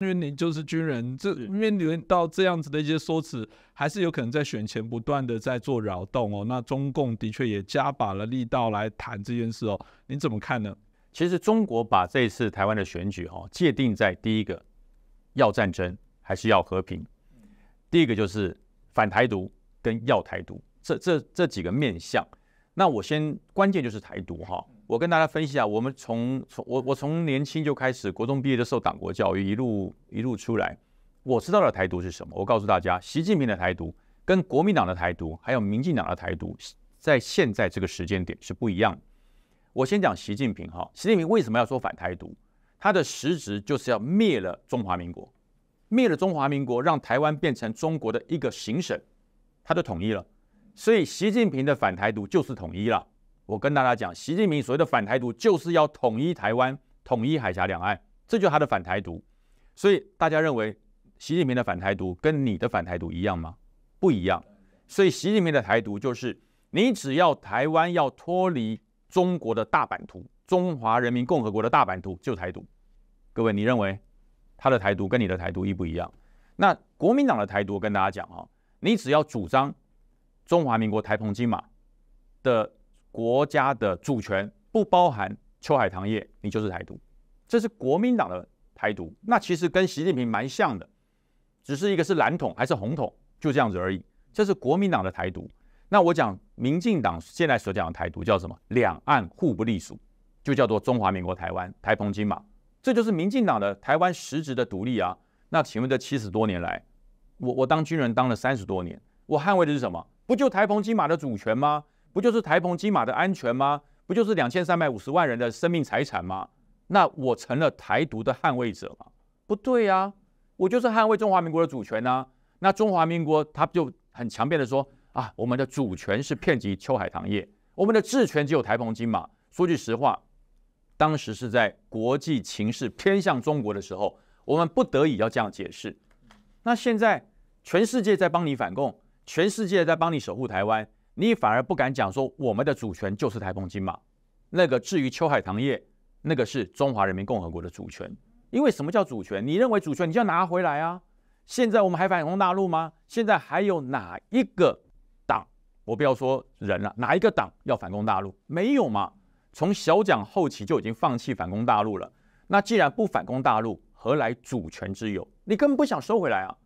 因为你就是军人，这面临到这样子的一些说辞，还是有可能在选前不断的在做扰动哦。那中共的确也加把了力道来谈这件事哦，你怎么看呢？其实中国把这一次台湾的选举哈界定在第一个要战争还是要和平，第一个就是反台独跟要台独这这这几个面向。那我先关键就是台独哈，我跟大家分析一下，我们从从我我从年轻就开始，国中毕业就受党国教育，一路一路出来，我知道的台独是什么。我告诉大家，习近平的台独跟国民党的台独，还有民进党的台独，在现在这个时间点是不一样的。我先讲习近平哈，习近平为什么要说反台独？他的实质就是要灭了中华民国，灭了中华民国，让台湾变成中国的一个行省，他就统一了。所以，习近平的反台独就是统一了。我跟大家讲，习近平所谓的反台独，就是要统一台湾、统一海峡两岸，这就是他的反台独。所以，大家认为习近平的反台独跟你的反台独一样吗？不一样。所以，习近平的台独就是，你只要台湾要脱离中国的大版图，中华人民共和国的大版图，就台独。各位，你认为他的台独跟你的台独一不一样？那国民党的台独，跟大家讲哈，你只要主张。中华民国台澎金马的国家的主权不包含秋海棠叶，你就是台独，这是国民党的台独。那其实跟习近平蛮像的，只是一个是蓝统还是红统，就这样子而已。这是国民党的台独。那我讲民进党现在所讲的台独叫什么？两岸互不隶属，就叫做中华民国台湾台澎金马，这就是民进党的台湾实质的独立啊。那请问这七十多年来，我我当军人当了三十多年，我捍卫的是什么？不就台澎金马的主权吗？不就是台澎金马的安全吗？不就是两千三百五十万人的生命财产吗？那我成了台独的捍卫者吗？不对呀，我就是捍卫中华民国的主权呐。那中华民国他就很强辩的说啊，我们的主权是遍及秋海棠叶，我们的治权只有台澎金马。说句实话，当时是在国际情势偏向中国的时候，我们不得已要这样解释。那现在全世界在帮你反共。全世界在帮你守护台湾，你反而不敢讲说我们的主权就是台澎金马。那个至于秋海棠叶，那个是中华人民共和国的主权。因为什么叫主权？你认为主权，你就要拿回来啊！现在我们还反攻大陆吗？现在还有哪一个党？我不要说人了，哪一个党要反攻大陆？没有嘛？从小蒋后期就已经放弃反攻大陆了。那既然不反攻大陆，何来主权之有？你根本不想收回来啊，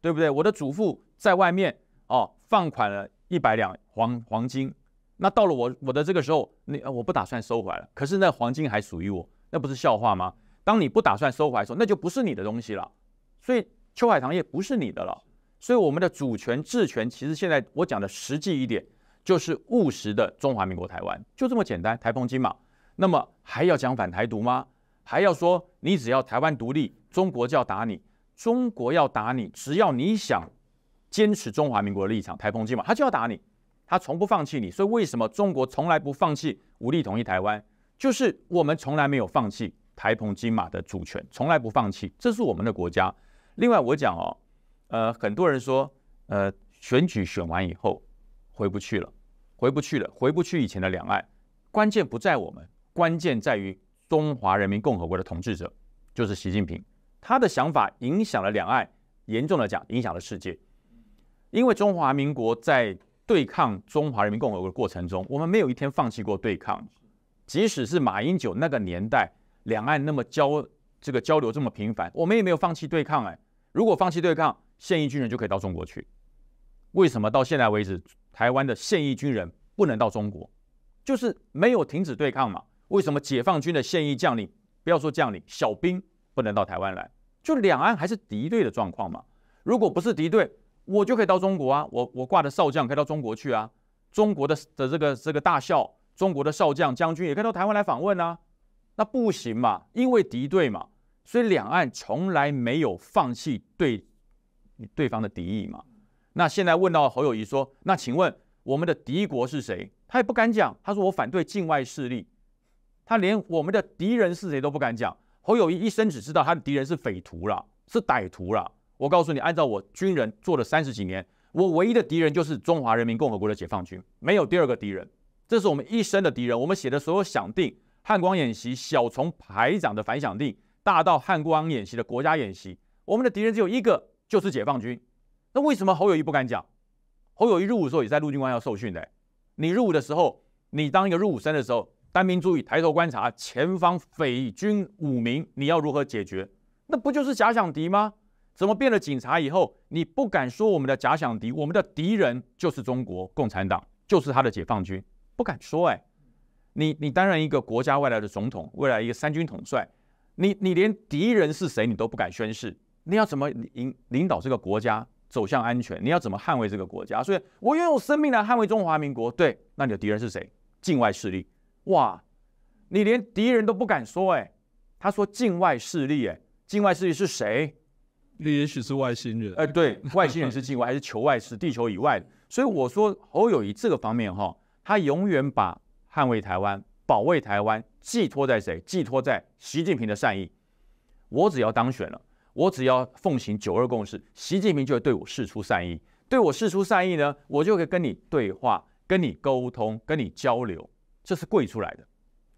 对不对？我的祖父在外面。哦，放款了一百两黄黄金，那到了我我的这个时候，你我不打算收回来了。可是那黄金还属于我，那不是笑话吗？当你不打算收回来的时候，那就不是你的东西了。所以秋海棠叶不是你的了。所以我们的主权治权，其实现在我讲的实际一点，就是务实的中华民国台湾，就这么简单。台风金嘛，那么还要讲反台独吗？还要说你只要台湾独立，中国就要打你？中国要打你，只要你想。坚持中华民国的立场，台澎金马，他就要打你，他从不放弃你。所以为什么中国从来不放弃武力统一台湾？就是我们从来没有放弃台澎金马的主权，从来不放弃，这是我们的国家。另外我讲哦，呃，很多人说，呃，选举选完以后回不去了，回不去了，回不去以前的两岸。关键不在我们，关键在于中华人民共和国的统治者，就是习近平，他的想法影响了两岸，严重的讲，影响了世界。因为中华民国在对抗中华人民共和国的过程中，我们没有一天放弃过对抗。即使是马英九那个年代，两岸那么交这个交流这么频繁，我们也没有放弃对抗。哎，如果放弃对抗，现役军人就可以到中国去。为什么到现在为止，台湾的现役军人不能到中国？就是没有停止对抗嘛？为什么解放军的现役将领，不要说将领，小兵不能到台湾来？就两岸还是敌对的状况嘛？如果不是敌对，我就可以到中国啊，我我挂的少将可以到中国去啊，中国的的这个这个大校，中国的少将将军也可以到台湾来访问啊，那不行嘛，因为敌对嘛，所以两岸从来没有放弃对对方的敌意嘛。那现在问到侯友谊说，那请问我们的敌国是谁？他也不敢讲，他说我反对境外势力，他连我们的敌人是谁都不敢讲。侯友谊一生只知道他的敌人是匪徒了，是歹徒了。我告诉你，按照我军人做了三十几年，我唯一的敌人就是中华人民共和国的解放军，没有第二个敌人。这是我们一生的敌人。我们写的所有响定、汉光演习、小从排长的反响定、大到汉光演习的国家演习，我们的敌人只有一个，就是解放军。那为什么侯友谊不敢讲？侯友谊入伍的时候也在陆军官要受训的。你入伍的时候，你当一个入伍生的时候，单兵注意，抬头观察前方匪军五名，你要如何解决？那不就是假想敌吗？怎么变了警察以后，你不敢说我们的假想敌，我们的敌人就是中国共产党，就是他的解放军，不敢说哎。你你担任一个国家未来的总统，未来一个三军统帅，你你连敌人是谁你都不敢宣誓，你要怎么领领导这个国家走向安全？你要怎么捍卫这个国家？所以我拥有生命来捍卫中华民国。对，那你的敌人是谁？境外势力。哇，你连敌人都不敢说哎。他说境外势力哎，境外势力是谁？也许是外星人。哎，对 外星人是境外还是球外是地球以外？所以我说侯友谊这个方面哈，他永远把。捍卫台湾、保卫台湾，寄托在谁？寄托在习近平的善意。我只要当选了，我只要奉行九二共识，习近平就会对我示出善意。对我示出善意呢，我就可以跟你对话、跟你沟通、跟你交流。这是跪出来的，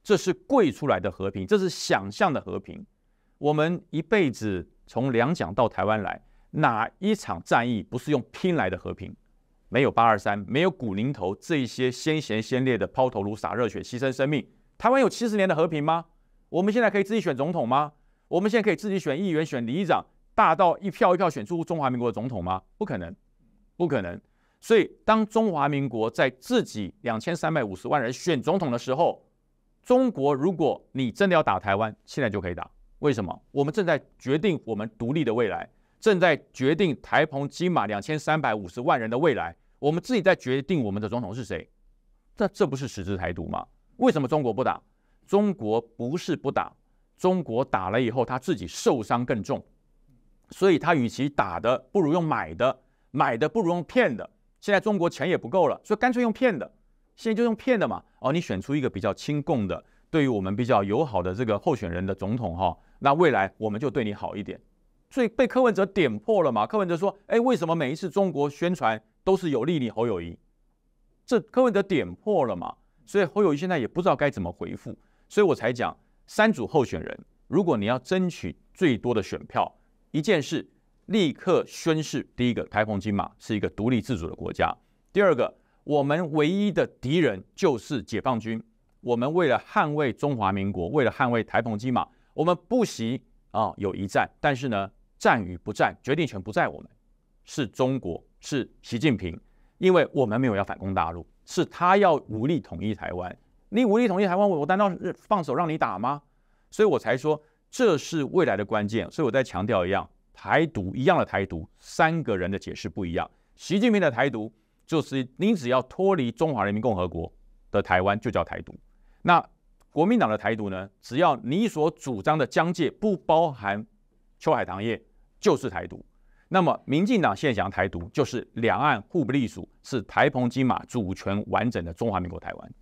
这是跪出来的和平，这是想象的和平。我们一辈子从两蒋到台湾来，哪一场战役不是用拼来的和平？没有八二三，没有古宁头这一些先贤先烈的抛头颅、洒热血、牺牲生命，台湾有七十年的和平吗？我们现在可以自己选总统吗？我们现在可以自己选议员、选里长，大到一票一票选出中华民国的总统吗？不可能，不可能。所以，当中华民国在自己两千三百五十万人选总统的时候，中国如果你真的要打台湾，现在就可以打。为什么？我们正在决定我们独立的未来，正在决定台澎金马两千三百五十万人的未来。我们自己在决定我们的总统是谁，这这不是实质台独吗？为什么中国不打？中国不是不打，中国打了以后他自己受伤更重，所以他与其打的，不如用买的，买的不如用骗的。现在中国钱也不够了，所以干脆用骗的。现在就用骗的嘛。哦，你选出一个比较亲共的，对于我们比较友好的这个候选人的总统哈，那未来我们就对你好一点。所以被柯文哲点破了嘛？柯文哲说：“哎，为什么每一次中国宣传？”都是有利你侯友谊，这柯文哲点破了嘛？所以侯友谊现在也不知道该怎么回复，所以我才讲三组候选人，如果你要争取最多的选票，一件事立刻宣誓：第一个，台澎金马是一个独立自主的国家；第二个，我们唯一的敌人就是解放军。我们为了捍卫中华民国，为了捍卫台澎金马，我们不惜啊有一战，但是呢，战与不战，决定权不在我们，是中国。是习近平，因为我们没有要反攻大陆，是他要武力统一台湾。你武力统一台湾，我我难道放手让你打吗？所以我才说这是未来的关键。所以我再强调一样，台独一样的台独，三个人的解释不一样。习近平的台独就是你只要脱离中华人民共和国的台湾就叫台独。那国民党的台独呢？只要你所主张的疆界不包含秋海棠叶，就是台独。那么，民进党现想台独，就是两岸互不隶属，是台澎金马主权完整的中华民国台湾。